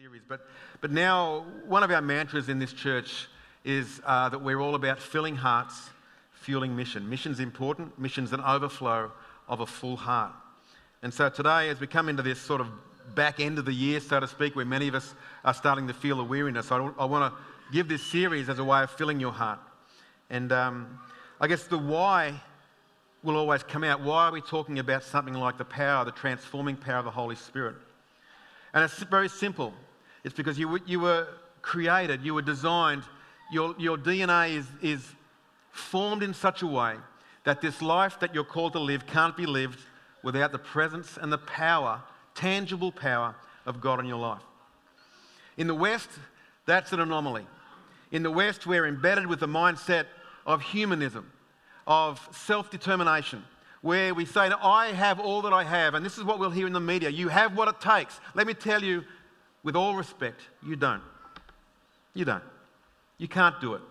series. But, but now, one of our mantras in this church is uh, that we're all about filling hearts, fueling mission. Mission's important, mission's an overflow of a full heart. And so today, as we come into this sort of back end of the year, so to speak, where many of us are starting to feel the weariness, I, I want to give this series as a way of filling your heart. And um, I guess the why will always come out. Why are we talking about something like the power, the transforming power of the Holy Spirit? And it's very simple. It's because you, you were created, you were designed, your, your DNA is, is formed in such a way that this life that you're called to live can't be lived without the presence and the power, tangible power of God in your life. In the West, that's an anomaly. In the West, we're embedded with the mindset of humanism, of self determination, where we say, I have all that I have. And this is what we'll hear in the media. You have what it takes. Let me tell you, with all respect, you don't. You don't. You can't do it.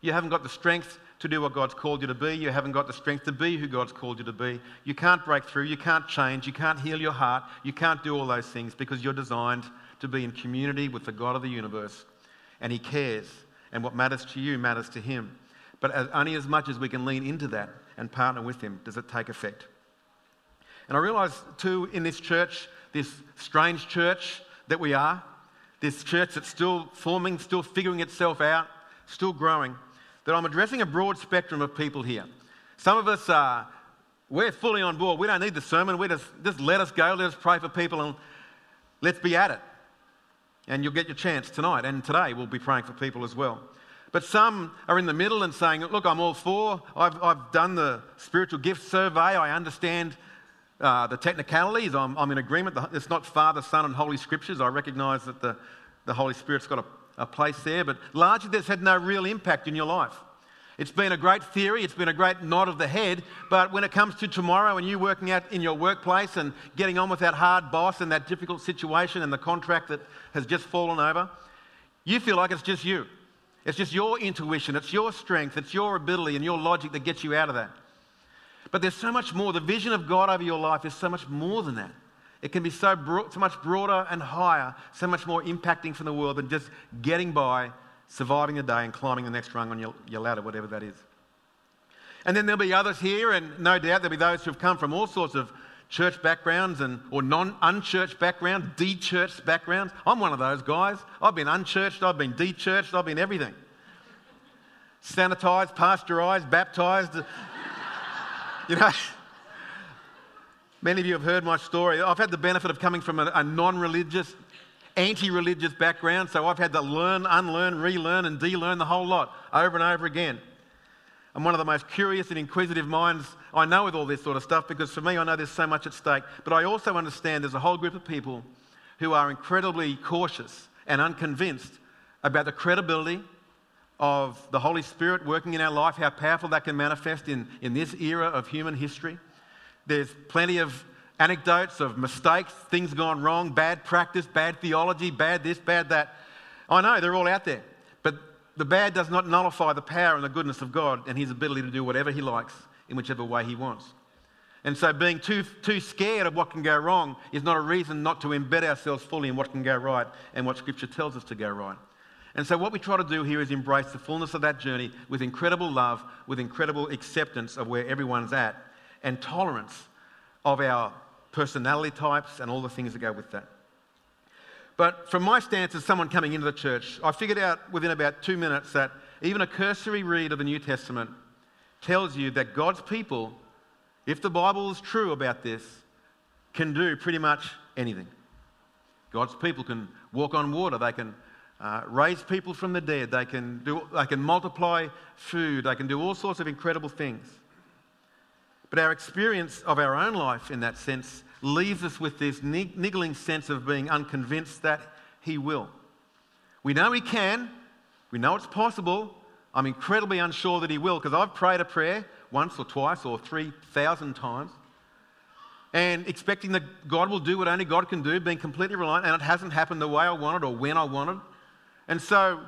You haven't got the strength to do what God's called you to be. You haven't got the strength to be who God's called you to be. You can't break through. You can't change. You can't heal your heart. You can't do all those things because you're designed to be in community with the God of the universe. And He cares. And what matters to you matters to Him. But as, only as much as we can lean into that and partner with Him does it take effect. And I realise, too, in this church, this strange church, that we are, this church that's still forming, still figuring itself out, still growing, that I'm addressing a broad spectrum of people here. Some of us are, we're fully on board. We don't need the sermon. We just, just let us go, let us pray for people, and let's be at it. And you'll get your chance tonight. And today we'll be praying for people as well. But some are in the middle and saying, Look, I'm all for, I've, I've done the spiritual gift survey, I understand uh, the technicalities, I'm, I'm, in agreement. It's not Father, Son, and Holy Scriptures. I recognise that the, the Holy Spirit's got a, a place there, but largely that's had no real impact in your life. It's been a great theory, it's been a great nod of the head, but when it comes to tomorrow and you working out in your workplace and getting on with that hard boss and that difficult situation and the contract that has just fallen over, you feel like it's just you. It's just your intuition, it's your strength, it's your ability and your logic that gets you out of that. But there's so much more. The vision of God over your life is so much more than that. It can be so, so much broader and higher, so much more impacting for the world than just getting by, surviving the day, and climbing the next rung on your, your ladder, whatever that is. And then there'll be others here, and no doubt there'll be those who have come from all sorts of church backgrounds and or non-unchurched backgrounds, de-churched backgrounds. I'm one of those guys. I've been unchurched, I've been de-churched, I've been everything. Sanitized, pasteurized, baptized, you know, many of you have heard my story. I've had the benefit of coming from a, a non religious, anti religious background, so I've had to learn, unlearn, relearn, and delearn the whole lot over and over again. I'm one of the most curious and inquisitive minds I know with all this sort of stuff because for me, I know there's so much at stake. But I also understand there's a whole group of people who are incredibly cautious and unconvinced about the credibility of the Holy Spirit working in our life, how powerful that can manifest in, in this era of human history. There's plenty of anecdotes of mistakes, things gone wrong, bad practice, bad theology, bad this, bad that. I know they're all out there. But the bad does not nullify the power and the goodness of God and his ability to do whatever he likes in whichever way he wants. And so being too, too scared of what can go wrong is not a reason not to embed ourselves fully in what can go right and what Scripture tells us to go right. And so, what we try to do here is embrace the fullness of that journey with incredible love, with incredible acceptance of where everyone's at, and tolerance of our personality types and all the things that go with that. But from my stance as someone coming into the church, I figured out within about two minutes that even a cursory read of the New Testament tells you that God's people, if the Bible is true about this, can do pretty much anything. God's people can walk on water, they can uh, raise people from the dead. They can, do, they can multiply food. They can do all sorts of incredible things. But our experience of our own life in that sense leaves us with this niggling sense of being unconvinced that He will. We know He can, we know it's possible. I'm incredibly unsure that He will because I've prayed a prayer once or twice or 3,000 times and expecting that God will do what only God can do, being completely reliant, and it hasn't happened the way I wanted or when I wanted. And so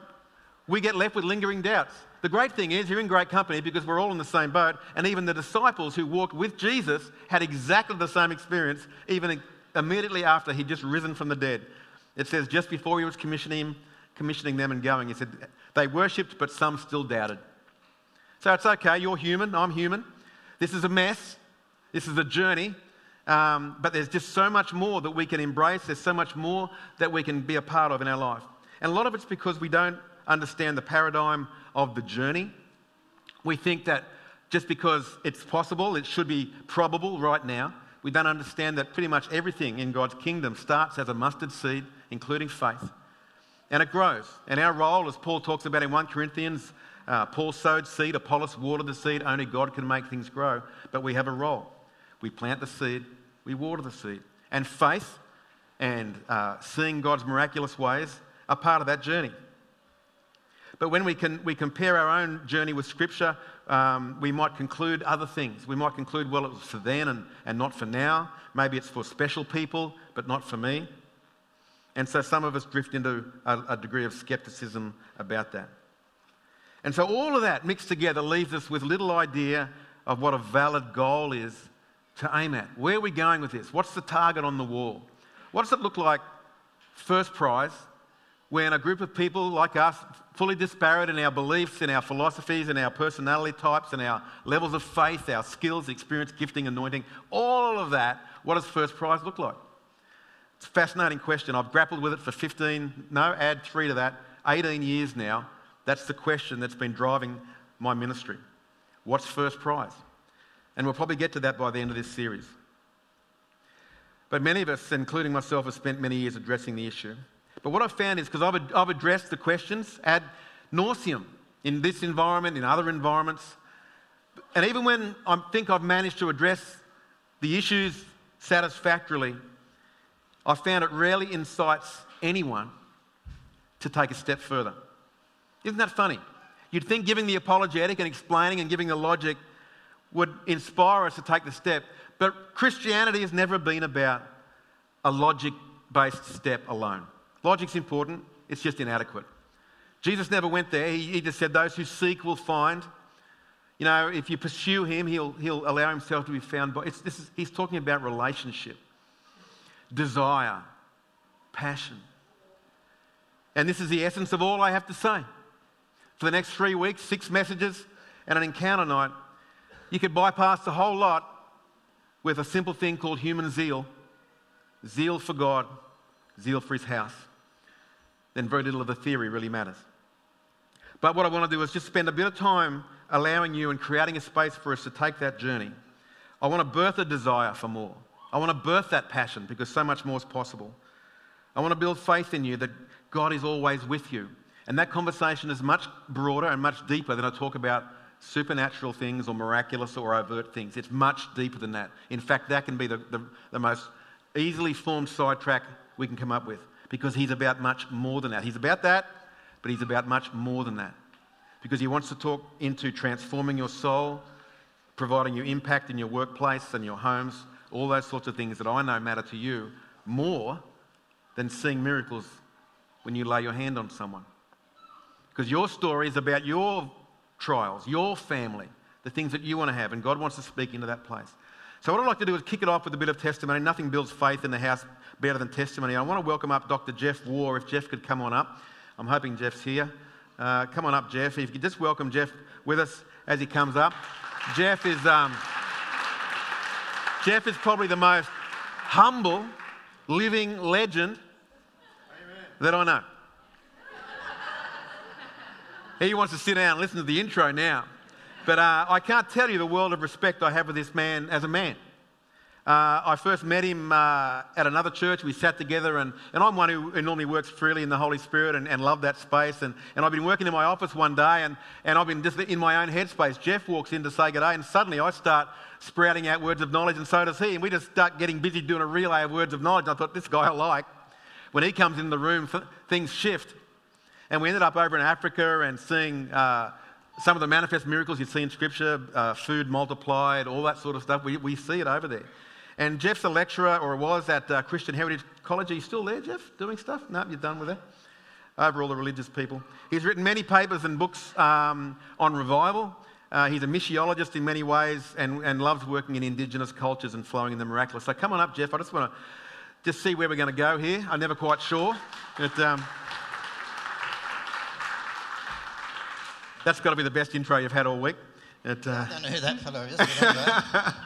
we get left with lingering doubts. The great thing is, you're in great company because we're all in the same boat, and even the disciples who walked with Jesus had exactly the same experience, even immediately after he'd just risen from the dead. It says just before he was commissioning, commissioning them and going, he said, they worshipped, but some still doubted. So it's okay, you're human, I'm human. This is a mess, this is a journey, um, but there's just so much more that we can embrace, there's so much more that we can be a part of in our life. And a lot of it's because we don't understand the paradigm of the journey. We think that just because it's possible, it should be probable right now. We don't understand that pretty much everything in God's kingdom starts as a mustard seed, including faith. And it grows. And our role, as Paul talks about in 1 Corinthians, uh, Paul sowed seed, Apollos watered the seed. Only God can make things grow. But we have a role. We plant the seed, we water the seed. And faith and uh, seeing God's miraculous ways are part of that journey. But when we, can, we compare our own journey with Scripture, um, we might conclude other things. We might conclude, well, it was for then and, and not for now. Maybe it's for special people, but not for me. And so some of us drift into a, a degree of skepticism about that. And so all of that mixed together leaves us with little idea of what a valid goal is to aim at. Where are we going with this? What's the target on the wall? What does it look like, first prize, when a group of people like us, fully disparate in our beliefs, in our philosophies, in our personality types, in our levels of faith, our skills, experience, gifting, anointing, all of that, what does first prize look like? It's a fascinating question. I've grappled with it for 15, no, add three to that, 18 years now. That's the question that's been driving my ministry. What's first prize? And we'll probably get to that by the end of this series. But many of us, including myself, have spent many years addressing the issue. But what I've found is because I've, I've addressed the questions ad nauseum in this environment, in other environments, and even when I think I've managed to address the issues satisfactorily, I found it rarely incites anyone to take a step further. Isn't that funny? You'd think giving the apologetic and explaining and giving the logic would inspire us to take the step, but Christianity has never been about a logic based step alone. Logic's important, it's just inadequate. Jesus never went there. He, he just said, Those who seek will find. You know, if you pursue him, he'll, he'll allow himself to be found. But this is, he's talking about relationship, desire, passion. And this is the essence of all I have to say. For the next three weeks, six messages and an encounter night, you could bypass the whole lot with a simple thing called human zeal zeal for God, zeal for his house then very little of the theory really matters. But what I want to do is just spend a bit of time allowing you and creating a space for us to take that journey. I want to birth a desire for more. I want to birth that passion because so much more is possible. I want to build faith in you that God is always with you. And that conversation is much broader and much deeper than I talk about supernatural things or miraculous or overt things. It's much deeper than that. In fact, that can be the, the, the most easily formed sidetrack we can come up with because he's about much more than that. He's about that, but he's about much more than that. Because he wants to talk into transforming your soul, providing you impact in your workplace and your homes, all those sorts of things that I know matter to you more than seeing miracles when you lay your hand on someone. Because your story is about your trials, your family, the things that you want to have, and God wants to speak into that place. So, what I'd like to do is kick it off with a bit of testimony. Nothing builds faith in the house better than testimony. I want to welcome up Dr. Jeff Waugh. If Jeff could come on up, I'm hoping Jeff's here. Uh, come on up, Jeff. If you could just welcome Jeff with us as he comes up. Jeff is um, Jeff is probably the most humble living legend Amen. that I know. he wants to sit down and listen to the intro now. But uh, I can't tell you the world of respect I have for this man as a man. Uh, I first met him uh, at another church. We sat together, and, and I'm one who, who normally works freely in the Holy Spirit and, and love that space. And, and I've been working in my office one day, and, and I've been just in my own headspace. Jeff walks in to say good day, and suddenly I start sprouting out words of knowledge, and so does he. And we just start getting busy doing a relay of words of knowledge. I thought, this guy I like. When he comes in the room, things shift. And we ended up over in Africa and seeing uh, some of the manifest miracles you see in Scripture, uh, food multiplied, all that sort of stuff. We, we see it over there. And Jeff's a lecturer, or was at uh, Christian Heritage College. Are you still there, Jeff, doing stuff? No, you're done with it. Over all the religious people. He's written many papers and books um, on revival. Uh, he's a missiologist in many ways and, and loves working in indigenous cultures and flowing in the miraculous. So come on up, Jeff. I just want to just see where we're going to go here. I'm never quite sure. But, um, that's got to be the best intro you've had all week. It, uh... I don't know who that fellow is.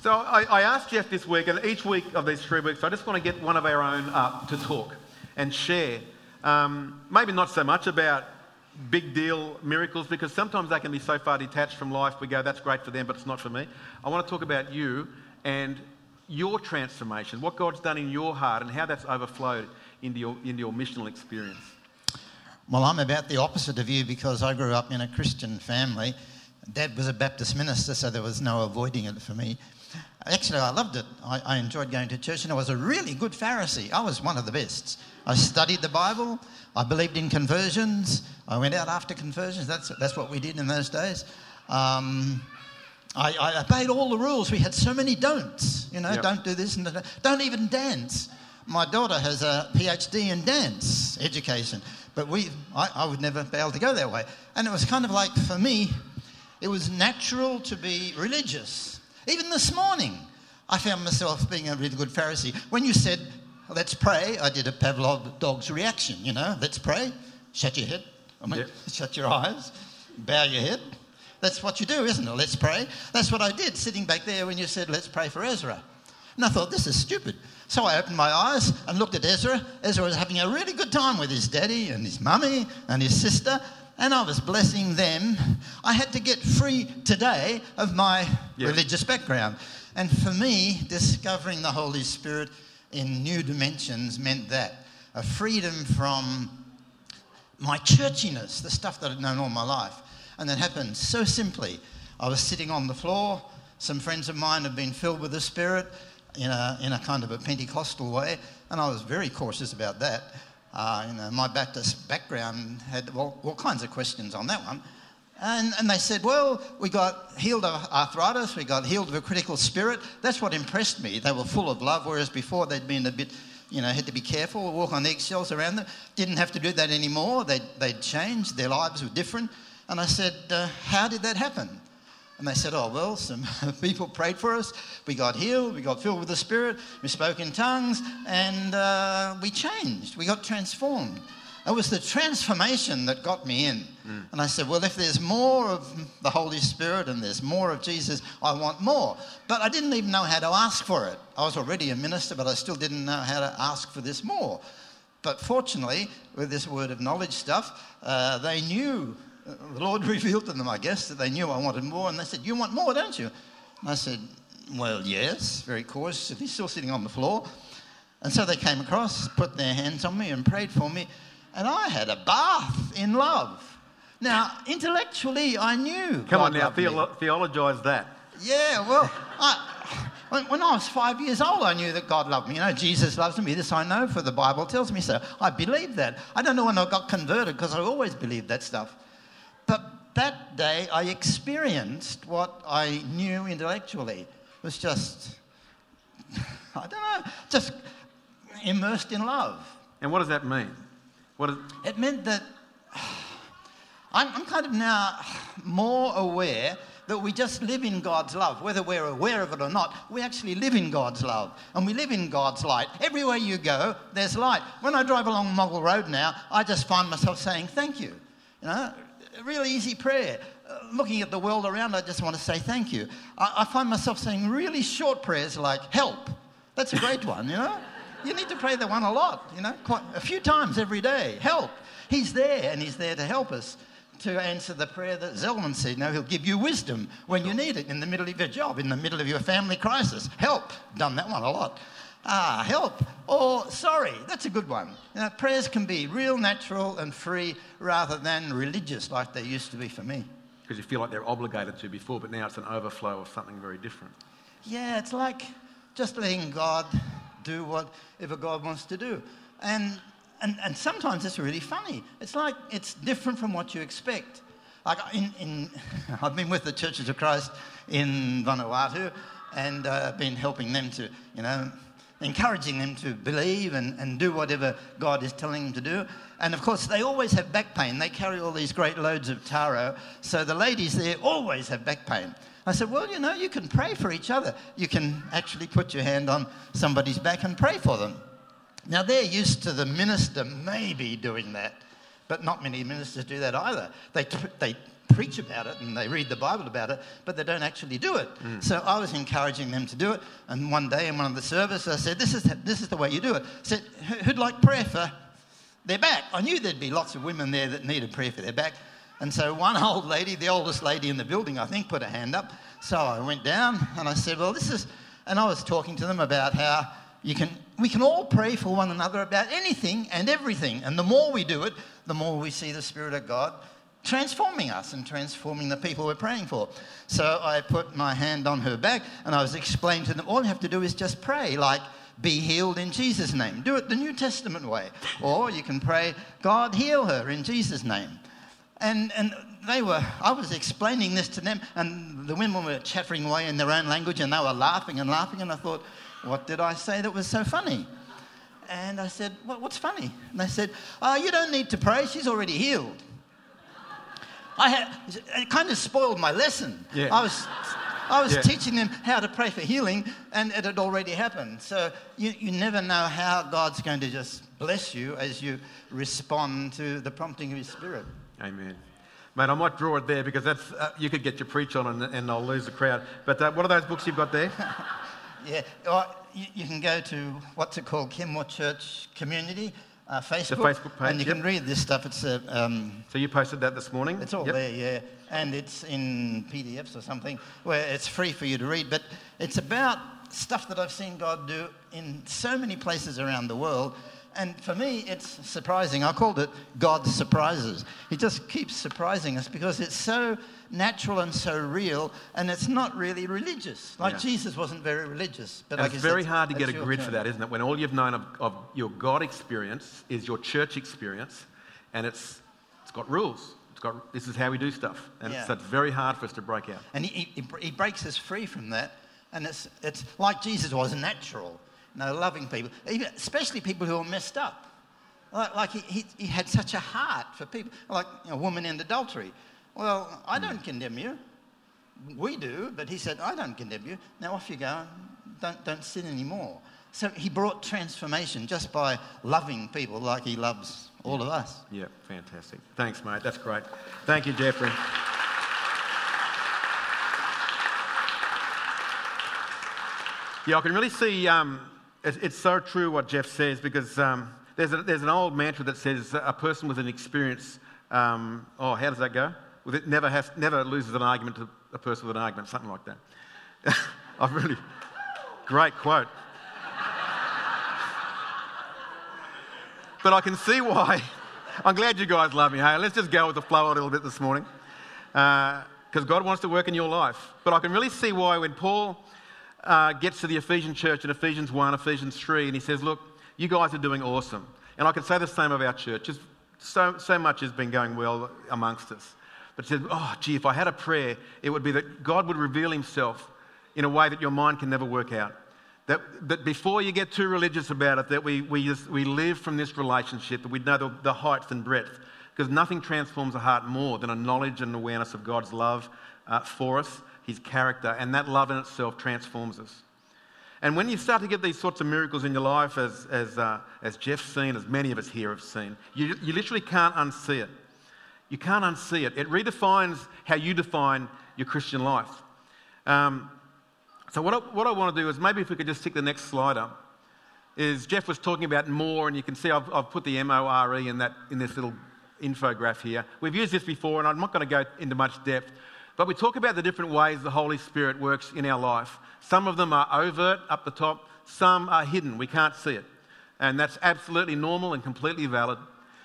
So I, I, asked Jeff this week, and each week of these three weeks, I just want to get one of our own up to talk and share. Um, maybe not so much about big deal miracles because sometimes they can be so far detached from life we go that's great for them but it's not for me i want to talk about you and your transformation what god's done in your heart and how that's overflowed into your, into your missional experience well i'm about the opposite of you because i grew up in a christian family dad was a baptist minister so there was no avoiding it for me Actually, I loved it. I, I, enjoyed going to church, and I was a really good Pharisee. I was one of the best. I studied the Bible. I believed in conversions. I went out after conversions. That's, that's what we did in those days. Um, I, I, obeyed all the rules. We had so many don'ts. You know, yep. don't do this and don't, don't even dance. My daughter has a PhD in dance education, but we, I, I would never be able to go that way. And it was kind of like, for me, it was natural to be religious even this morning, I found myself being a really good Pharisee. When you said, let's pray, I did a Pavlov dog's reaction, you know, let's pray, shut your head, I mean, yep. shut your eyes, bow your head. That's what you do, isn't it? Let's pray. That's what I did, sitting back there when you said, let's pray for Ezra. And I thought, this is stupid. So I opened my eyes and looked at Ezra. Ezra was having a really good time with his daddy and his mummy and his sister and I was blessing them. I had to get free today of my religious background. And for me, discovering the Holy Spirit in new dimensions meant that a freedom from my churchiness, the stuff that I'd known all my life. And that happened so simply. I was sitting on the floor. Some friends of mine had been filled with the Spirit in a, in a kind of a Pentecostal way, and I was very cautious about that. Uh, you know, my Baptist background had all, all kinds of questions on that one. And, and, they said, well, we got healed of arthritis, we got healed of a critical spirit. That's what impressed me. They were full of love, whereas before they'd been a bit, you know, had to be careful, walk on eggshells around them. Didn't have to do that anymore. They'd, they'd changed, their lives were different. And I said, uh, how did that happen? And they said, Oh, well, some people prayed for us. We got healed. We got filled with the Spirit. We spoke in tongues. And uh, we changed. We got transformed. It was the transformation that got me in. Mm. And I said, Well, if there's more of the Holy Spirit and there's more of Jesus, I want more. But I didn't even know how to ask for it. I was already a minister, but I still didn't know how to ask for this more. But fortunately, with this word of knowledge stuff, uh, they knew the Lord revealed to them, I guess, that they knew I wanted more. And they said, You want more, don't you? And I said, Well, yes, very course. He's still sitting on the floor. And so they came across, put their hands on me, and prayed for me. And I had a bath in love. Now, intellectually, I knew. Come God on now, theolo- theologize that. Yeah, well, I, when, when, I was five years old, I knew that God loved me. You know, Jesus loves me. This I know, for the Bible tells me so. I believed that. I don't know when I got converted because I always believed that stuff. But that day, I experienced what I knew intellectually. It was just, I don't know, just immersed in love. And what does that mean? What is... It meant that I'm, I'm kind of now more aware that we just live in God's love. Whether we're aware of it or not, we actually live in God's love and we live in God's light. Everywhere you go, there's light. When I drive along Moggill Road now, I just find myself saying thank you. You know, a really easy prayer. Uh, looking at the world around, I just want to say thank you. I, I find myself saying really short prayers like help. That's a great one, you know? You need to pray that one a lot, you know, quite a few times every day. Help. He's there and he's there to help us to answer the prayer that Zelman said. Know, he'll give you wisdom when you need it in the middle of your job, in the middle of your family crisis. Help. Done that one a lot ah, help, or sorry. That's a good one. You know, prayers can be real, natural, and free rather than religious like they used to be for me. Because you feel like they're obligated to before, but now it's an overflow of something very different. Yeah, it's like just letting God do whatever God wants to do. And, and, and sometimes it's really funny. It's like it's different from what you expect. Like in, in I've been with the Churches of Christ in Vanuatu and uh, been helping them to, you know, encouraging them to believe and, and do whatever God is telling them to do. And of course, they always have back pain. They carry all these great loads of taro. So the ladies there always have back pain. I said, Well, you know, you can pray for each other. You can actually put your hand on somebody's back and pray for them. Now, they're used to the minister maybe doing that, but not many ministers do that either. They, they preach about it and they read the Bible about it, but they don't actually do it. Mm. So I was encouraging them to do it. And one day in one of the services, I said, This is, this is the way you do it. I said, Who'd like prayer for their back? I knew there'd be lots of women there that needed prayer for their back. And so one old lady, the oldest lady in the building, I think, put her hand up. So I went down and I said, Well, this is, and I was talking to them about how you can, we can all pray for one another about anything and everything. And the more we do it, the more we see the Spirit of God transforming us and transforming the people we're praying for. So I put my hand on her back and I was explaining to them all you have to do is just pray, like, be healed in Jesus' name. Do it the New Testament way. Or you can pray, God, heal her in Jesus' name. And, and they were, I was explaining this to them, and the women were chattering away in their own language, and they were laughing and laughing. And I thought, what did I say that was so funny? And I said, What's funny? And they said, Oh, you don't need to pray, she's already healed. I had, it kind of spoiled my lesson. Yeah. I was, I was yeah. teaching them how to pray for healing, and it had already happened. So you, you never know how God's going to just bless you as you respond to the prompting of His Spirit. Amen. Mate, I might draw it there because that's, uh, you could get your preach on and, and I'll lose the crowd. But uh, what are those books you've got there? yeah, well, you, you, can go to what's it called, Kenmore Church Community. Uh, Facebook, the Facebook page, and you yep. can read this stuff. It's a, um, so you posted that this morning. It's all yep. there, yeah, and it's in PDFs or something where it's free for you to read. But it's about stuff that I've seen God do in so many places around the world, and for me, it's surprising. I called it God surprises. He just keeps surprising us because it's so natural and so real, and it's not really religious. Like yeah. Jesus wasn't very religious. But it's very hard to get a grid for that, isn't it? When all you've known of, of, your God experience is your church experience, and it's, it's got rules. It's got, this is how we do stuff. And yeah. so it's very hard for us to break out. And he, he, he breaks us free from that. And it's, it's like Jesus was natural no, loving people, even, especially people who are messed up. Like, like he, he, he, had such a heart for people, like a woman in adultery. Well, I don't condemn you. We do, but he said, I don't condemn you. Now off you go. Don't, don't sin anymore. So he brought transformation just by loving people like he loves all of us. Yeah, fantastic. Thanks, mate. That's great. Thank you, Jeffrey. Yeah, I can really see um, it's so true what Jeff says because um, there's, a, there's an old mantra that says a person with an experience, um, oh, how does that go? It never, has, never loses an argument to a person with an argument, something like that. I've really, great quote. but I can see why. I'm glad you guys love me. Hey, let's just go with the flow a little bit this morning. Because uh, God wants to work in your life. But I can really see why when Paul uh, gets to the Ephesian church in Ephesians 1, Ephesians 3, and he says, Look, you guys are doing awesome. And I can say the same of our church. so, so much has been going well amongst us. But he said, Oh, gee, if I had a prayer, it would be that God would reveal himself in a way that your mind can never work out. That, that before you get too religious about it, that we, we, just, we live from this relationship, that we know the, the heights and breadth. Because nothing transforms a heart more than a knowledge and awareness of God's love uh, for us his character, and that love in itself transforms us. And when you start to get these sorts of miracles in your life, as, as, uh, as Jeff's seen, as many of us here have seen, you, you literally can't unsee it. You can't unsee it. It redefines how you define your Christian life. Um, so, what I, what I want to do is maybe if we could just stick the next slide up, is Jeff was talking about more, and you can see I've, I've put the M O R E in, that, in this little infograph here. We've used this before, and I'm not going to go into much depth. But we talk about the different ways the Holy Spirit works in our life. Some of them are overt up the top, some are hidden. We can't see it. And that's absolutely normal and completely valid.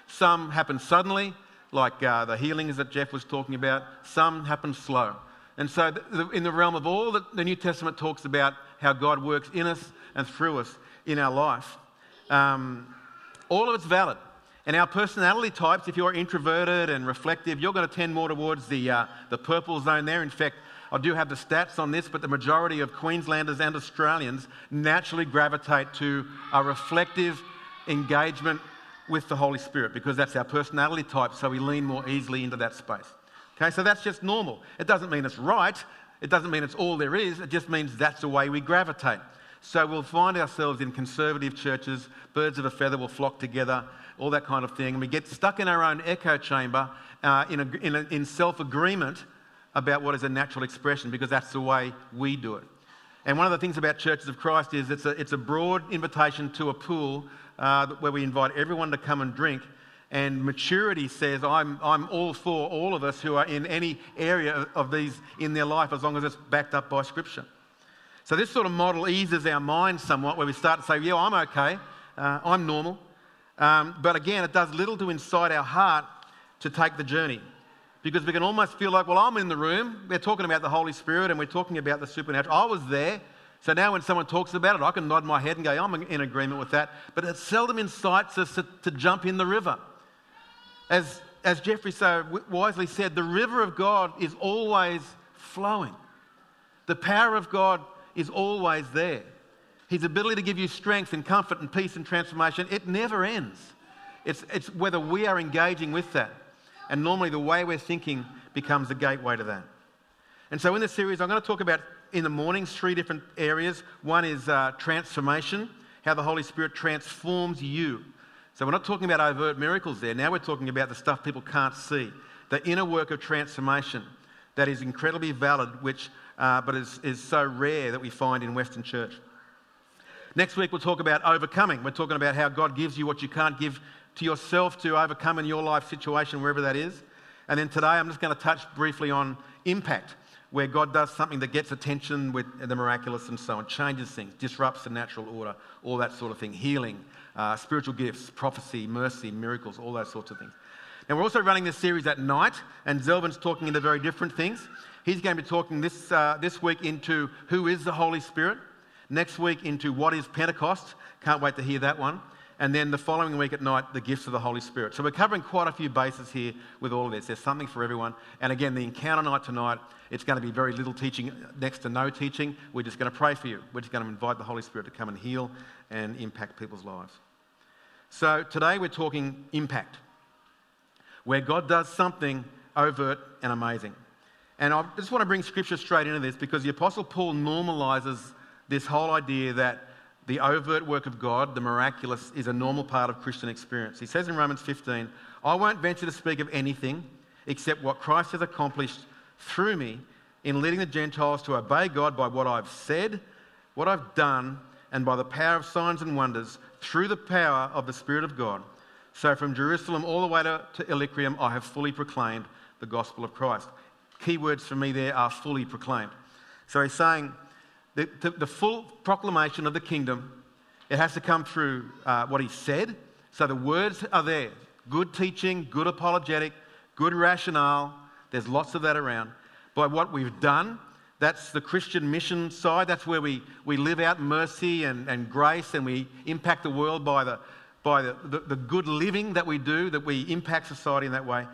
Some happen suddenly, like uh, the healings that Jeff was talking about. Some happen slow. And so, the, in the realm of all that the New Testament talks about how God works in us and through us in our life, um, all of it's valid. And our personality types, if you're introverted and reflective, you're going to tend more towards the, uh, the purple zone there. In fact, I do have the stats on this, but the majority of Queenslanders and Australians naturally gravitate to a reflective engagement with the Holy Spirit because that's our personality type, so we lean more easily into that space. Okay, so that's just normal. It doesn't mean it's right, It doesn't mean it's all there is, it just means that's the way we gravitate. So we'll find ourselves in conservative churches, birds of a feather will flock together, all that kind of thing. And we get stuck in our own echo chamber uh, in, a, in, a, in self agreement about what is a natural expression because that's the way we do it. And one of the things about Churches of Christ is it's a, it's a broad invitation to a pool uh, where we invite everyone to come and drink. And maturity says, I'm, I'm all for all of us who are in any area of these in their life as long as it's backed up by Scripture. So, this sort of model eases our mind somewhat where we start to say, Yeah, I'm okay, uh, I'm normal. Um, but again, it does little to incite our heart to take the journey because we can almost feel like, well, I'm in the room. We're talking about the Holy Spirit and we're talking about the supernatural. I was there. So now when someone talks about it, I can nod my head and go, I'm in agreement with that. But it seldom incites us to, to jump in the river. As, as Jeffrey so wisely said, the river of God is always flowing. The power of God is always there. His ability to give you strength and comfort and peace and transformation, it never ends. It's, it's whether we are engaging with that. And normally the way we're thinking becomes the gateway to that. And so in this series, I'm going to talk about in the mornings three different areas. One is uh, transformation, how the Holy Spirit transforms you. So we're not talking about overt miracles there. Now we're talking about the stuff people can't see, the inner work of transformation that is incredibly valid, which uh, but is, is so rare that we find in Western church. Next week, we'll talk about overcoming. We're talking about how God gives you what you can't give to yourself to overcome in your life situation, wherever that is. And then today, I'm just going to touch briefly on impact, where God does something that gets attention with the miraculous and so on, changes things, disrupts the natural order, all that sort of thing, healing, uh, spiritual gifts, prophecy, mercy, miracles, all those sorts of things. Now, we're also running this series at night, and Zelvin's talking into very different things. He's going to be talking this, uh, this week into who is the Holy Spirit, next week into what is Pentecost. Can't wait to hear that one and then the following week at night, the gifts of the Holy Spirit. So we're covering quite a few bases here with all of this. There's something for everyone. And again, the encounter night tonight, it's going to be very little teaching, next to no teaching. We're just going to pray for you. We're just going to invite the Holy Spirit to come and heal and impact people's lives. So today we're talking impact, where God does something overt and amazing. And I just want to bring scripture straight into this because the Apostle Paul normalizes this whole idea that the overt work of God, the miraculous, is a normal part of Christian experience. He says in Romans 15, I won't venture to speak of anything except what Christ has accomplished through me in leading the Gentiles to obey God by what I've said, what I've done, and by the power of signs and wonders through the power of the Spirit of God. So from Jerusalem all the way to, to Illyricum, I have fully proclaimed the gospel of Christ. Key words for me there are fully proclaimed. So he's saying, the, the, the, full proclamation of the kingdom, it has to come through uh, what he said. So the words are there good teaching, good apologetic, good rationale. There's lots of that around. By what we've done, that's the Christian mission side. That's where we, we live out mercy and, and grace and we impact the world by, the, by the, the, the good living that we do, that we impact society in that way.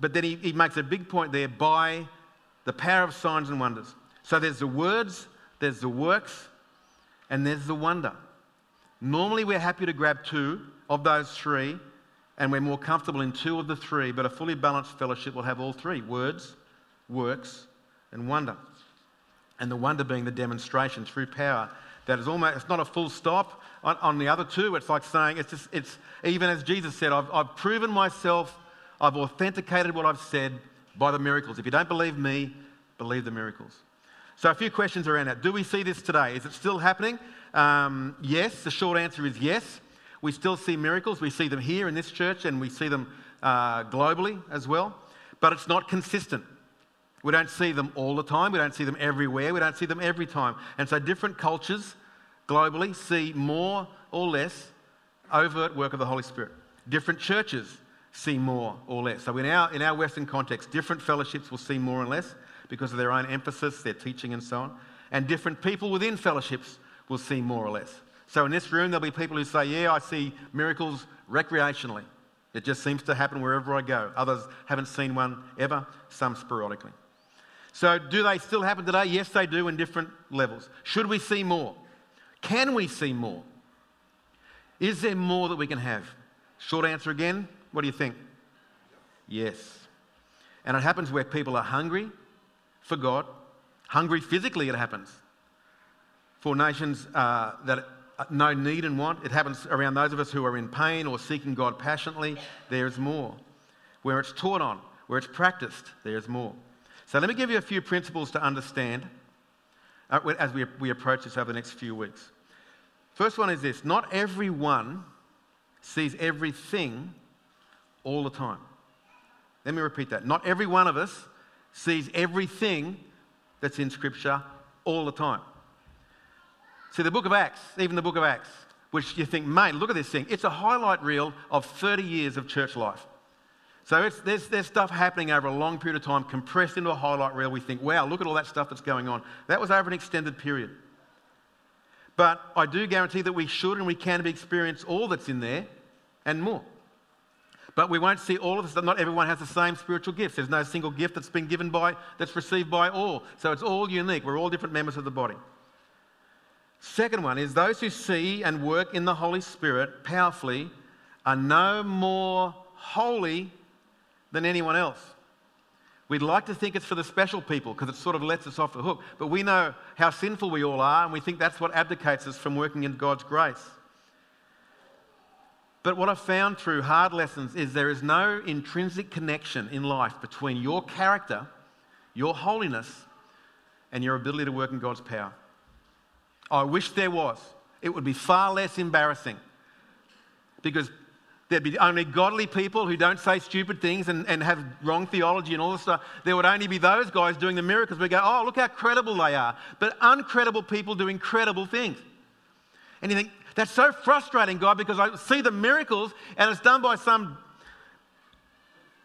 But then he, he makes a big point there by the power of signs and wonders. So there's the words there's the works, and there's the wonder. Normally, we're happy to grab two of those three, and we're more comfortable in two of the three, but a fully balanced fellowship will have all three words, works, and wonder. And the wonder being the demonstration through power that is almost, it's not a full stop. On, on the other two, it's like saying, it's just, it's even as Jesus said, I've, I've proven myself, I've authenticated what I've said by the miracles. If you don't believe me, believe the miracles. So, a few questions around that. Do we see this today? Is it still happening? Um, yes. The short answer is yes. We still see miracles. We see them here in this church and we see them uh, globally as well. But it's not consistent. We don't see them all the time. We don't see them everywhere. We don't see them every time. And so, different cultures globally see more or less overt work of the Holy Spirit. Different churches see more or less. So, in our, in our Western context, different fellowships will see more and less because of their own emphasis, their teaching, and so on. And different people within fellowships will see more or less. So in this room, there'll be people who say, Yeah, I see miracles recreationally. It just seems to happen wherever I go. Others haven't seen one ever, some sporadically. So, do they still happen today? Yes, they do in different levels. Should we see more? Can we see more? Is there more that we can have? Short answer again, what do you think? Yes. And it happens where people are hungry for God, Hungry physically, it happens. For nations uh, that know need and want, it happens around those of us who are in pain or seeking God passionately. There's more. Where it's taught on, where it's practiced, there's more. So let me give you a few principles to understand uh, as we, we approach this over the next few weeks. First one is this not everyone sees everything all the time. Let me repeat that. Not every one of us sees everything that's in Scripture all the time. See, the book of Acts, even the book of Acts, which you think, mate, look at this thing. It's a highlight reel of 30 years of church life. So there's, there's stuff happening over a long period of time, compressed into a highlight reel. We think, wow, look at all that stuff that's going on. That was over an extended period. But I do guarantee that we should and we can experience all that's in there and more. But we won't see all of this. Not everyone has the same spiritual gifts. There's no single gift that's been given by, that's received by all. So it's all unique. We're all different members of the body. Second one is those who see and work in the Holy Spirit powerfully are no more holy than anyone else. We'd like to think it's for the special people because it sort of lets us off the hook. But we know how sinful we all are, and we think that's what abdicates us from working in God's grace. But what I've found through hard lessons is there is no intrinsic connection in life between your character, your holiness, and your ability to work in God's power. I wish there was. It would be far less embarrassing because There'd be only godly people who don't say stupid things and, and have wrong theology and all this stuff. There would only be those guys doing the miracles. We go, oh, look how credible they are. But uncredible people do incredible things. And you think, that's so frustrating, God, because I see the miracles and it's done by some.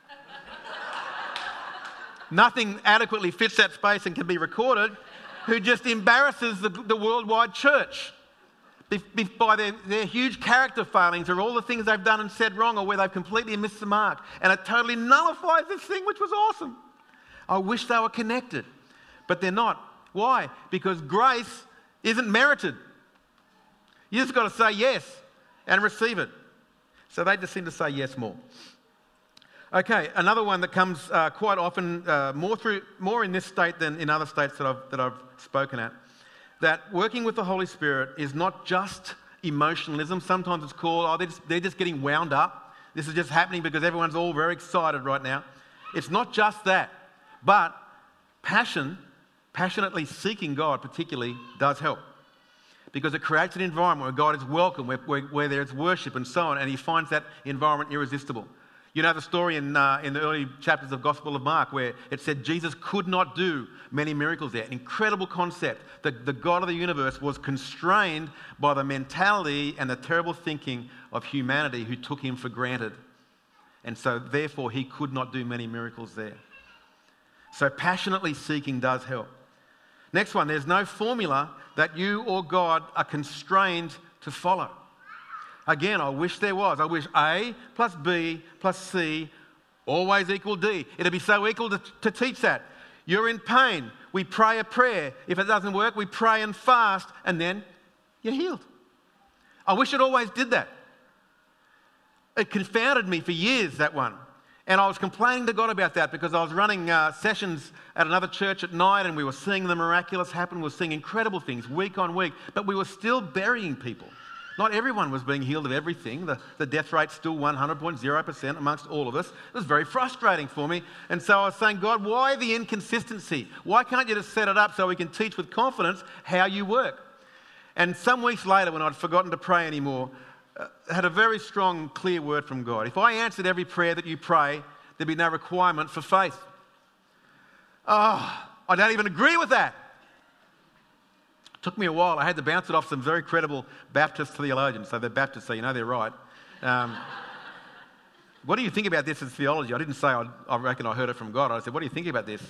Nothing adequately fits that space and can be recorded, who just embarrasses the, the worldwide church by their, their huge character failings or all the things they've done and said wrong or where they've completely missed the mark. And it totally nullifies this thing, which was awesome. I wish they were connected, but they're not. Why? Because grace isn't merited. You just got to say yes and receive it. So they just seem to say yes more. Okay, another one that comes uh, quite often, uh, more, through, more in this state than in other states that I've, that I've spoken at that working with the Holy Spirit is not just emotionalism. Sometimes it's called, oh, they're just, they're just getting wound up. This is just happening because everyone's all very excited right now. It's not just that, but passion, passionately seeking God particularly, does help. Because it creates an environment where God is welcome, where, where, where there's worship and so on, and He finds that environment irresistible. You know the story in, uh, in the early chapters of Gospel of Mark where it said Jesus could not do many miracles there. An incredible concept. that the God of the universe was constrained by the mentality and the terrible thinking of humanity who took him for granted. And so, therefore, he could not do many miracles there. So, passionately seeking does help. Next one there's no formula that you or God are constrained to follow. Again, I wish there was. I wish A plus B plus C always equal D. It'd be so equal to, to teach that. You're in pain. We pray a prayer. If it doesn't work, we pray and fast, and then you're healed. I wish it always did that. It confounded me for years, that one. And I was complaining to God about that because I was running uh, sessions at another church at night and we were seeing the miraculous happen. We were seeing incredible things week on week, but we were still burying people. Not everyone was being healed of everything. The, the death rate's still 100.0% amongst all of us. It was very frustrating for me. And so I was saying, God, why the inconsistency? Why can't you just set it up so we can teach with confidence how you work? And some weeks later, when I'd forgotten to pray anymore, had a very strong, clear word from God. If I answered every prayer that you pray, there'd be no requirement for faith. Oh, I don't even agree with that. It Took me a while. I had to bounce it off some very credible Baptist theologians. So they're Baptists, so you know they're right. Um, what do you think about this as theology? I didn't say I, I, reckon I heard it from God. I said, What do you think about this?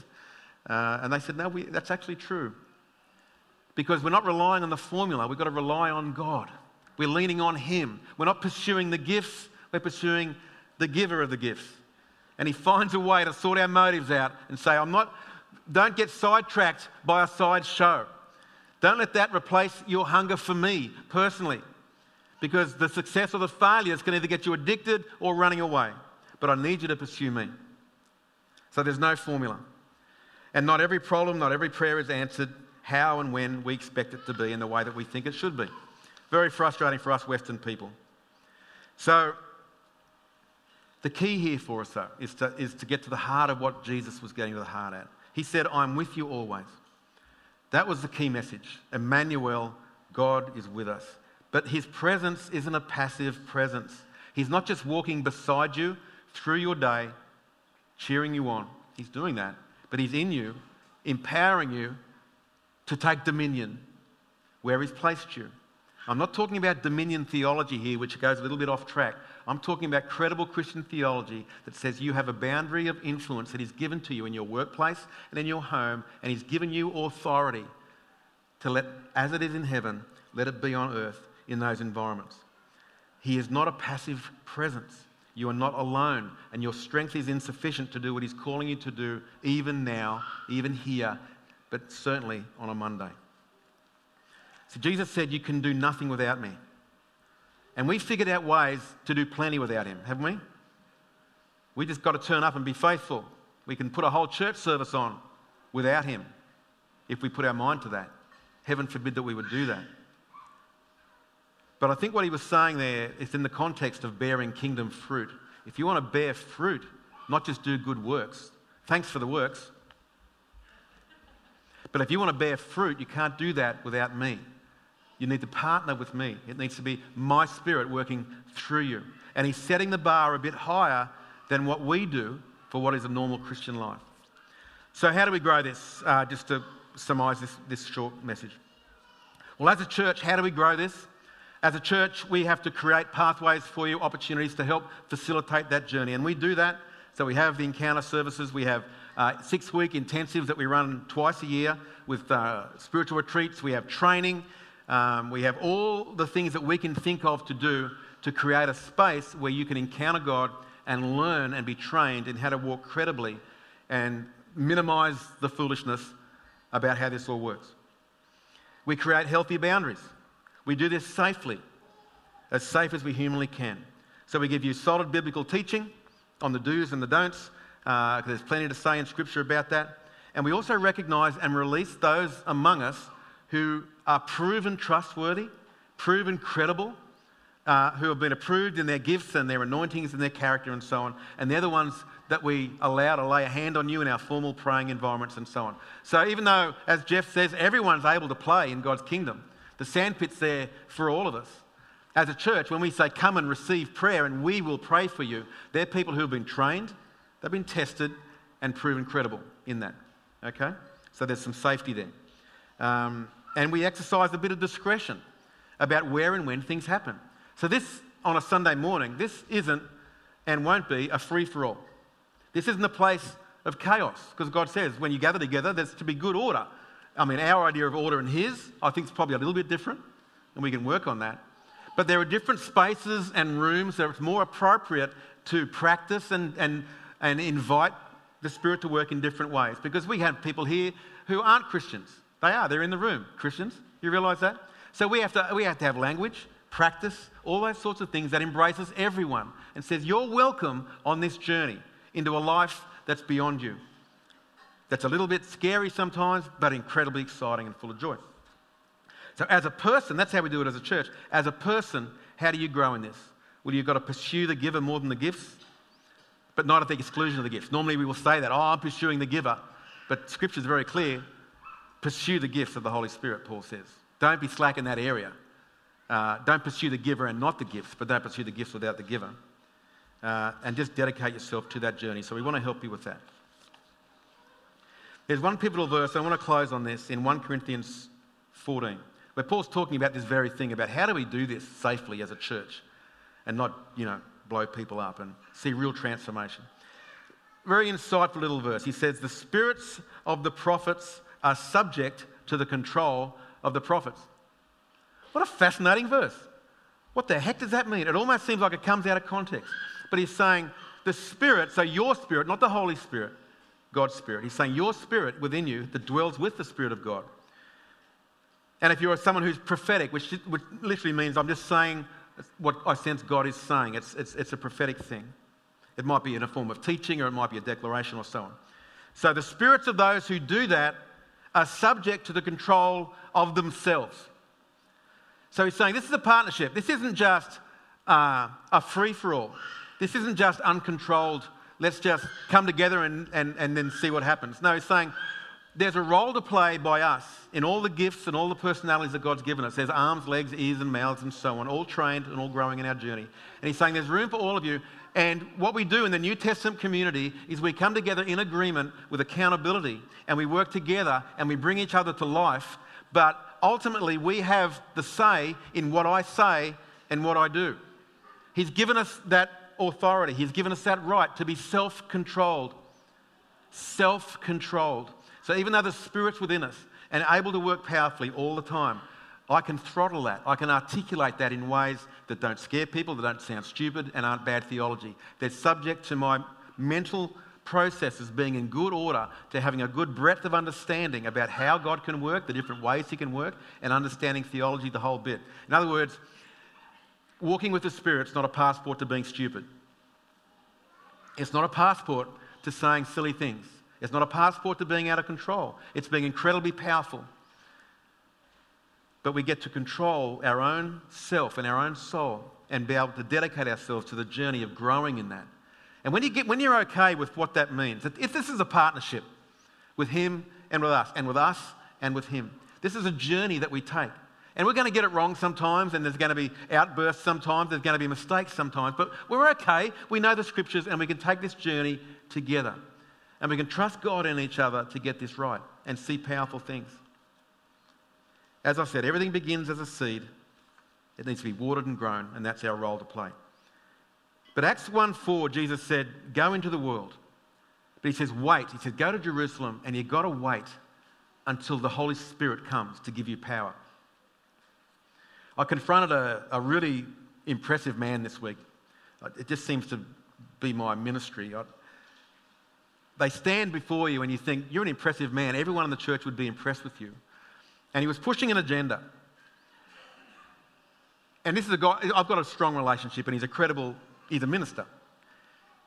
Uh, and they said, No, we, that's actually true. Because we're not relying on the formula, we've got to rely on God. We're leaning on Him. We're not pursuing the gifts, we're pursuing the giver of the gifts. And He finds a way to sort our motives out and say, I'm not, don't get sidetracked by a side show. Don't let that replace your hunger for me personally, because the success or the failures can either get you addicted or running away. But I need you to pursue me. So there's no formula. And not every problem, not every prayer is answered how and when we expect it to be in the way that we think it should be. Very frustrating for us Western people. So, the key here for us, though, is to, is to get to the heart of what Jesus was getting to the heart at. He said, I'm with you always. That was the key message. Emmanuel, God is with us. But his presence isn't a passive presence. He's not just walking beside you through your day, cheering you on. He's doing that. But he's in you, empowering you to take dominion where he's placed you. I'm not talking about dominion theology here, which goes a little bit off track. I'm talking about credible Christian theology that says you have a boundary of influence that is given to you in your workplace and in your home, and He's given you authority to let, as it is in heaven, let it be on earth in those environments. He is not a passive presence. You are not alone, and your strength is insufficient to do what He's calling you to do, even now, even here, but certainly on a Monday. So Jesus said, You can do nothing without me. And we figured out ways to do plenty without him, haven't we? We just got to turn up and be faithful. We can put a whole church service on without him if we put our mind to that. Heaven forbid that we would do that. But I think what he was saying there is in the context of bearing kingdom fruit. If you want to bear fruit, not just do good works, thanks for the works. But if you want to bear fruit, you can't do that without me. You need to partner with me. It needs to be my spirit working through you. And he's setting the bar a bit higher than what we do for what is a normal Christian life. So, how do we grow this? Uh, just to surmise this, this short message. Well, as a church, how do we grow this? As a church, we have to create pathways for you, opportunities to help facilitate that journey. And we do that. So, we have the encounter services, we have uh, six week intensives that we run twice a year with uh, spiritual retreats, we have training. Um, we have all the things that we can think of to do to create a space where you can encounter God and learn and be trained in how to walk credibly and minimize the foolishness about how this all works. We create healthy boundaries. We do this safely, as safe as we humanly can. So we give you solid biblical teaching on the do's and the don'ts, uh, there's plenty to say in Scripture about that. And we also recognize and release those among us who are proven trustworthy, proven credible, uh, who have been approved in their gifts and their anointings and their character and so on. And they're the ones that we allow to lay a hand on you in our formal praying environments and so on. So even though, as Jeff says, everyone's able to play in God's kingdom, the sandpit's there for all of us. As a church, when we say, come and receive prayer and we will pray for you, they're people who have been trained, they've been tested, and proven credible in that. Okay? So there's some safety there. Um, and we exercise a bit of discretion about where and when things happen. So, this on a Sunday morning, this isn't and won't be a free for all. This isn't a place of chaos because God says when you gather together, there's to be good order. I mean, our idea of order and His, I think, is probably a little bit different, and we can work on that. But there are different spaces and rooms that it's more appropriate to practice and, and, and invite the Spirit to work in different ways because we have people here who aren't Christians. They are, they're in the room. Christians, you realize that? So we have to, we have, to have language, practice, all those sorts of things that embraces everyone and says, You're welcome on this journey into a life that's beyond you. That's a little bit scary sometimes, but incredibly exciting and full of joy. So, as a person, that's how we do it as a church. As a person, how do you grow in this? Well, you've got to pursue the giver more than the gifts, but not at the exclusion of the gifts. Normally, we will say that, oh, I'm pursuing the giver. But Scripture is very clear Pursue the gifts of the Holy Spirit, Paul says. Don't be slack in that area. Uh, don't pursue the giver and not the gifts, but don't pursue the gifts without the giver. Uh, and just dedicate yourself to that journey. So we want to help you with that. There's one pivotal verse, I want to close on this in 1 Corinthians 14, where Paul's talking about this very thing about how do we do this safely as a church and not, you know, blow people up and see real transformation. Very insightful little verse. He says, The spirits of the prophets are subject to the control of the prophets. What a fascinating verse. What the heck does that mean? It almost seems like it comes out of context. But he's saying the Spirit, so your Spirit, not the Holy Spirit, God's Spirit. He's saying your Spirit within you that dwells with the Spirit of God. And if you're someone who's prophetic, which, which literally means I'm just saying what I sense God is saying, it's, it's, it's a prophetic thing. It might be in a form of teaching or it might be a declaration or so on. So the spirits of those who do that are subject to the control of themselves. So he's saying this is a partnership. This isn't just uh, a free for all. This isn't just uncontrolled, let's just come together and, and, and then see what happens. No, he's saying there's a role to play by us in all the gifts and all the personalities that God's given us. There's arms, legs, ears, and mouths, and so on, all trained and all growing in our journey. And he's saying there's room for all of you. And what we do in the New Testament community is we come together in agreement with accountability and we work together and we bring each other to life. But ultimately, we have the say in what I say and what I do. He's given us that authority, He's given us that right to be self controlled. Self controlled. So even though the Spirit's within us and able to work powerfully all the time, I can throttle that. I can articulate that in ways that don't scare people, that don't sound stupid, and aren't bad theology. They're subject to my mental processes being in good order, to having a good breadth of understanding about how God can work, the different ways He can work, and understanding theology the whole bit. In other words, walking with the Spirit's not a passport to being stupid. It's not a passport to saying silly things. It's not a passport to being out of control. It's being incredibly powerful. But we get to control our own self and our own soul and be able to dedicate ourselves to the journey of growing in that. And when, you get, when you're okay with what that means, if this is a partnership with Him and with us, and with us and with Him, this is a journey that we take. And we're going to get it wrong sometimes, and there's going to be outbursts sometimes, there's going to be mistakes sometimes, but we're okay. We know the scriptures, and we can take this journey together. And we can trust God and each other to get this right and see powerful things. As I said, everything begins as a seed. It needs to be watered and grown, and that's our role to play. But Acts 1 4, Jesus said, Go into the world. But he says, Wait. He said, Go to Jerusalem, and you've got to wait until the Holy Spirit comes to give you power. I confronted a, a really impressive man this week. Uh, it just seems to be my ministry. I, they stand before you and you think, you're an impressive man. Everyone in the church would be impressed with you. And he was pushing an agenda. And this is a guy, I've got a strong relationship and he's a credible, he's a minister.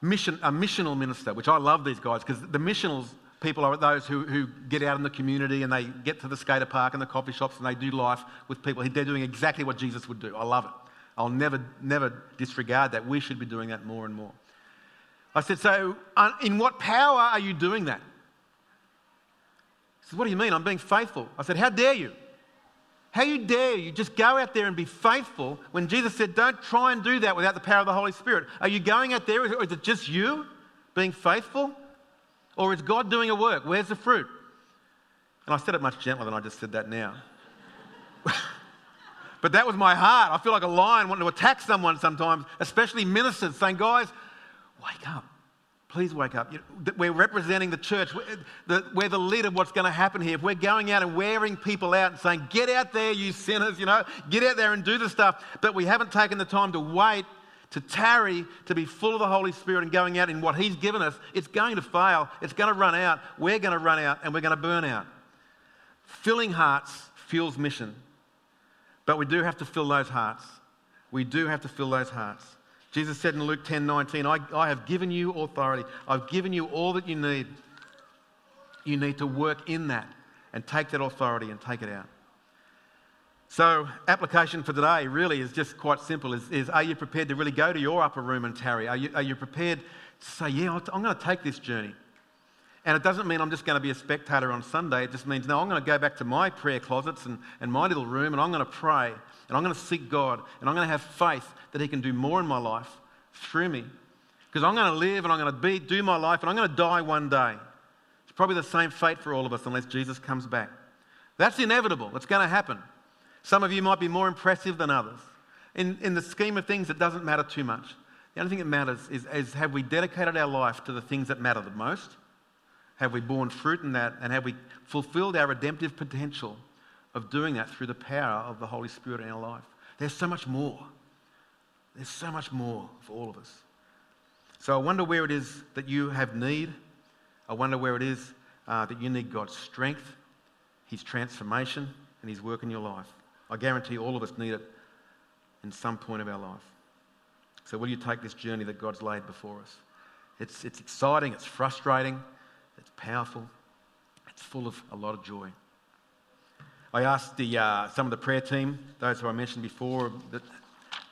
Mission, a missional minister, which I love these guys because the missionals people are those who, who get out in the community and they get to the skater park and the coffee shops and they do life with people. They're doing exactly what Jesus would do. I love it. I'll never, never disregard that. We should be doing that more and more. I said, So, uh, in what power are you doing that? Said, What do you mean? I'm being faithful. I said, How dare you? How you dare you just go out there and be faithful when Jesus said, Don't try and do that without the power of the Holy Spirit? Are you going out there, or is it just you being faithful? Or is God doing a work? Where's the fruit? And I said it much gentler than I just said that now. but that was my heart. I feel like a lion wanting to attack someone sometimes, especially ministers, saying, Guys, wake up. Please wake up. We're representing the church. We're the lead of what's going to happen here. If we're going out and wearing people out and saying, get out there, you sinners, you know, get out there and do the stuff, but we haven't taken the time to wait, to tarry, to be full of the Holy Spirit and going out in what He's given us, it's going to fail. It's going to run out. We're going to run out and we're going to burn out. Filling hearts fuels mission. But we do have to fill those hearts. We do have to fill those hearts. Jesus said in Luke 10 19, I, I have given you authority. I've given you all that you need. You need to work in that and take that authority and take it out. So, application for today really is just quite simple is, is are you prepared to really go to your upper room and tarry? Are you, are you prepared to say, yeah, I'm going to take this journey? And it doesn't mean I'm just going to be a spectator on Sunday. It just means, no, I'm going to go back to my prayer closets and, and my little room and I'm going to pray and I'm going to seek God and I'm going to have faith that He can do more in my life through me. Because I'm going to live and I'm going to be, do my life and I'm going to die one day. It's probably the same fate for all of us unless Jesus comes back. That's inevitable. It's going to happen. Some of you might be more impressive than others. In, in the scheme of things, it doesn't matter too much. The only thing that matters is, is have we dedicated our life to the things that matter the most? Have we borne fruit in that? And have we fulfilled our redemptive potential of doing that through the power of the Holy Spirit in our life? There's so much more. There's so much more for all of us. So I wonder where it is that you have need. I wonder where it is uh, that you need God's strength, His transformation, and His work in your life. I guarantee all of us need it in some point of our life. So will you take this journey that God's laid before us? It's, it's exciting, it's frustrating, powerful, it's full of a lot of joy. I asked the, uh, some of the prayer team, those who I mentioned before, that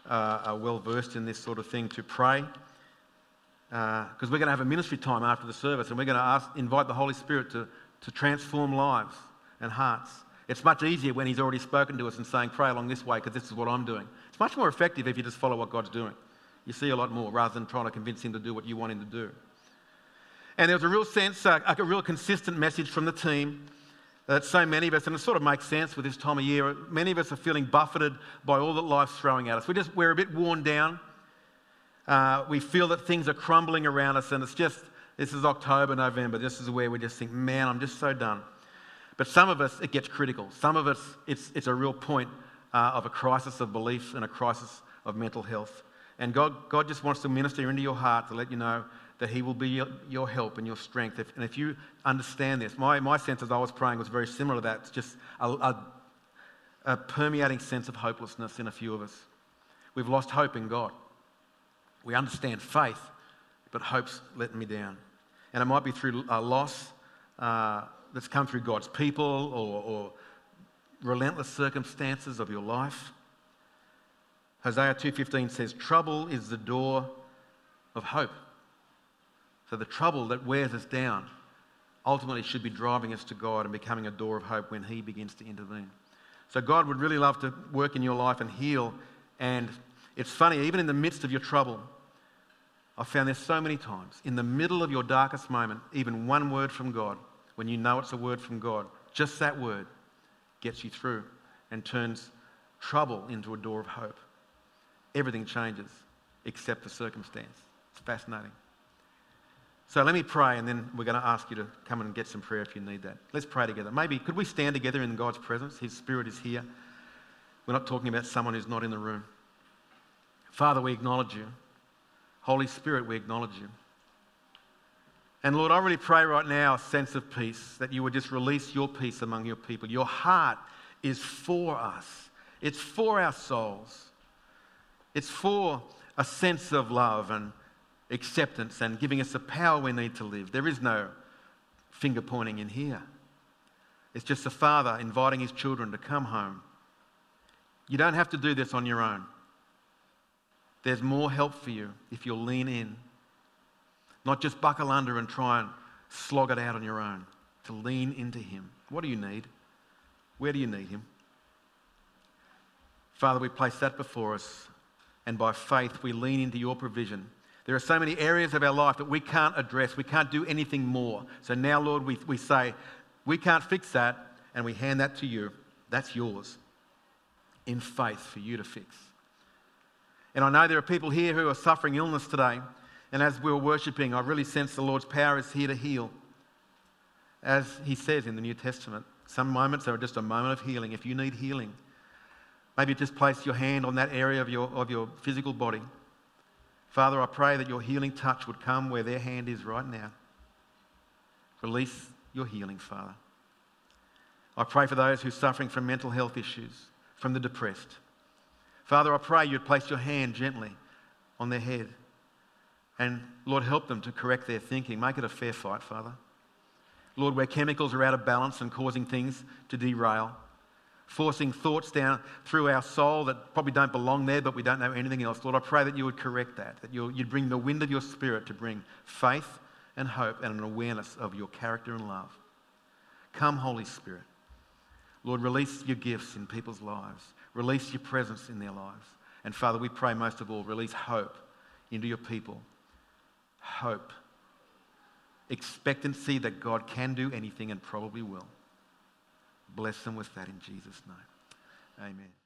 uh, are well versed in this sort of thing, to pray. Because uh, we're going to have a ministry time after the service and we're going to ask, invite the Holy Spirit to, to transform lives and hearts. It's much easier when He's already spoken to us and saying, pray along this way because this is what I'm doing. It's much more effective if you just follow what God's doing. You see a lot more rather than trying to convince Him to do what you want Him to do. And there was a real sense, uh, a real consistent message from the team that so many of us, and it sort of makes sense with this time of year, many of us are feeling buffeted by all that life's throwing at us. We just, we're a bit worn down. Uh, we feel that things are crumbling around us, and it's just, this is October, November. This is where we just think, man, I'm just so done. But some of us, it gets critical. Some of us, it's, it's a real point uh, of a crisis of belief and a crisis of mental health. And God, God just wants to minister into your heart to let you know that He will be your, your help and your strength. If, and if you understand this, my, my sense as I was praying was very similar to that. It's just a, a, a permeating sense of hopelessness in a few of us. We've lost hope in God. We understand faith, but hope's letting me down. And it might be through a loss uh, that's come through God's people or, or relentless circumstances of your life. Hosea 2:15 says, "Trouble is the door of hope." So the trouble that wears us down ultimately should be driving us to God and becoming a door of hope when He begins to intervene. So God would really love to work in your life and heal. And it's funny, even in the midst of your trouble, I've found this so many times. In the middle of your darkest moment, even one word from God, when you know it's a word from God, just that word gets you through and turns trouble into a door of hope. Everything changes except the circumstance. It's fascinating. So let me pray, and then we're going to ask you to come and get some prayer if you need that. Let's pray together. Maybe could we stand together in God's presence? His Spirit is here. We're not talking about someone who's not in the room. Father, we acknowledge you. Holy Spirit, we acknowledge you. And Lord, I really pray right now a sense of peace, that you would just release your peace among your people. Your heart is for us, it's for our souls, it's for a sense of love and acceptance and giving us the power we need to live. There is no finger pointing in here. It's just the father inviting his children to come home. You don't have to do this on your own. There's more help for you if you'll lean in. Not just buckle under and try and slog it out on your own. To lean into Him. What do you need? Where do you need Him? Father, we place that before us, and by faith we lean into your provision there are so many areas of our life that we can't address. We can't do anything more. So now, Lord, we, we say, we can't fix that, and we hand that to you. That's yours in faith for you to fix. And I know there are people here who are suffering illness today. And as we were worshipping, I really sense the Lord's power is here to heal. As he says in the New Testament, some moments are just a moment of healing. If you need healing, maybe just place your hand on that area of your, of your physical body Father, I pray that your healing touch would come where their hand is right now. Release your healing, Father. I pray for those who are suffering from mental health issues, from the depressed. Father, I pray you'd place your hand gently on their head. And Lord, help them to correct their thinking. Make it a fair fight, Father. Lord, where chemicals are out of balance and causing things to derail, forcing thoughts down through our soul that probably don't belong there, but we don't know anything else. Lord, I pray that you would correct that, that you'd bring the wind of your spirit to bring faith and hope and an awareness of your character and love. Come, Holy Spirit. Lord, release your gifts in people's lives, release your presence in their lives. And Father, we pray most of all, release hope into your people. Hope. Expectancy that God can do anything and probably will. Bless them with that in Jesus' name. Amen.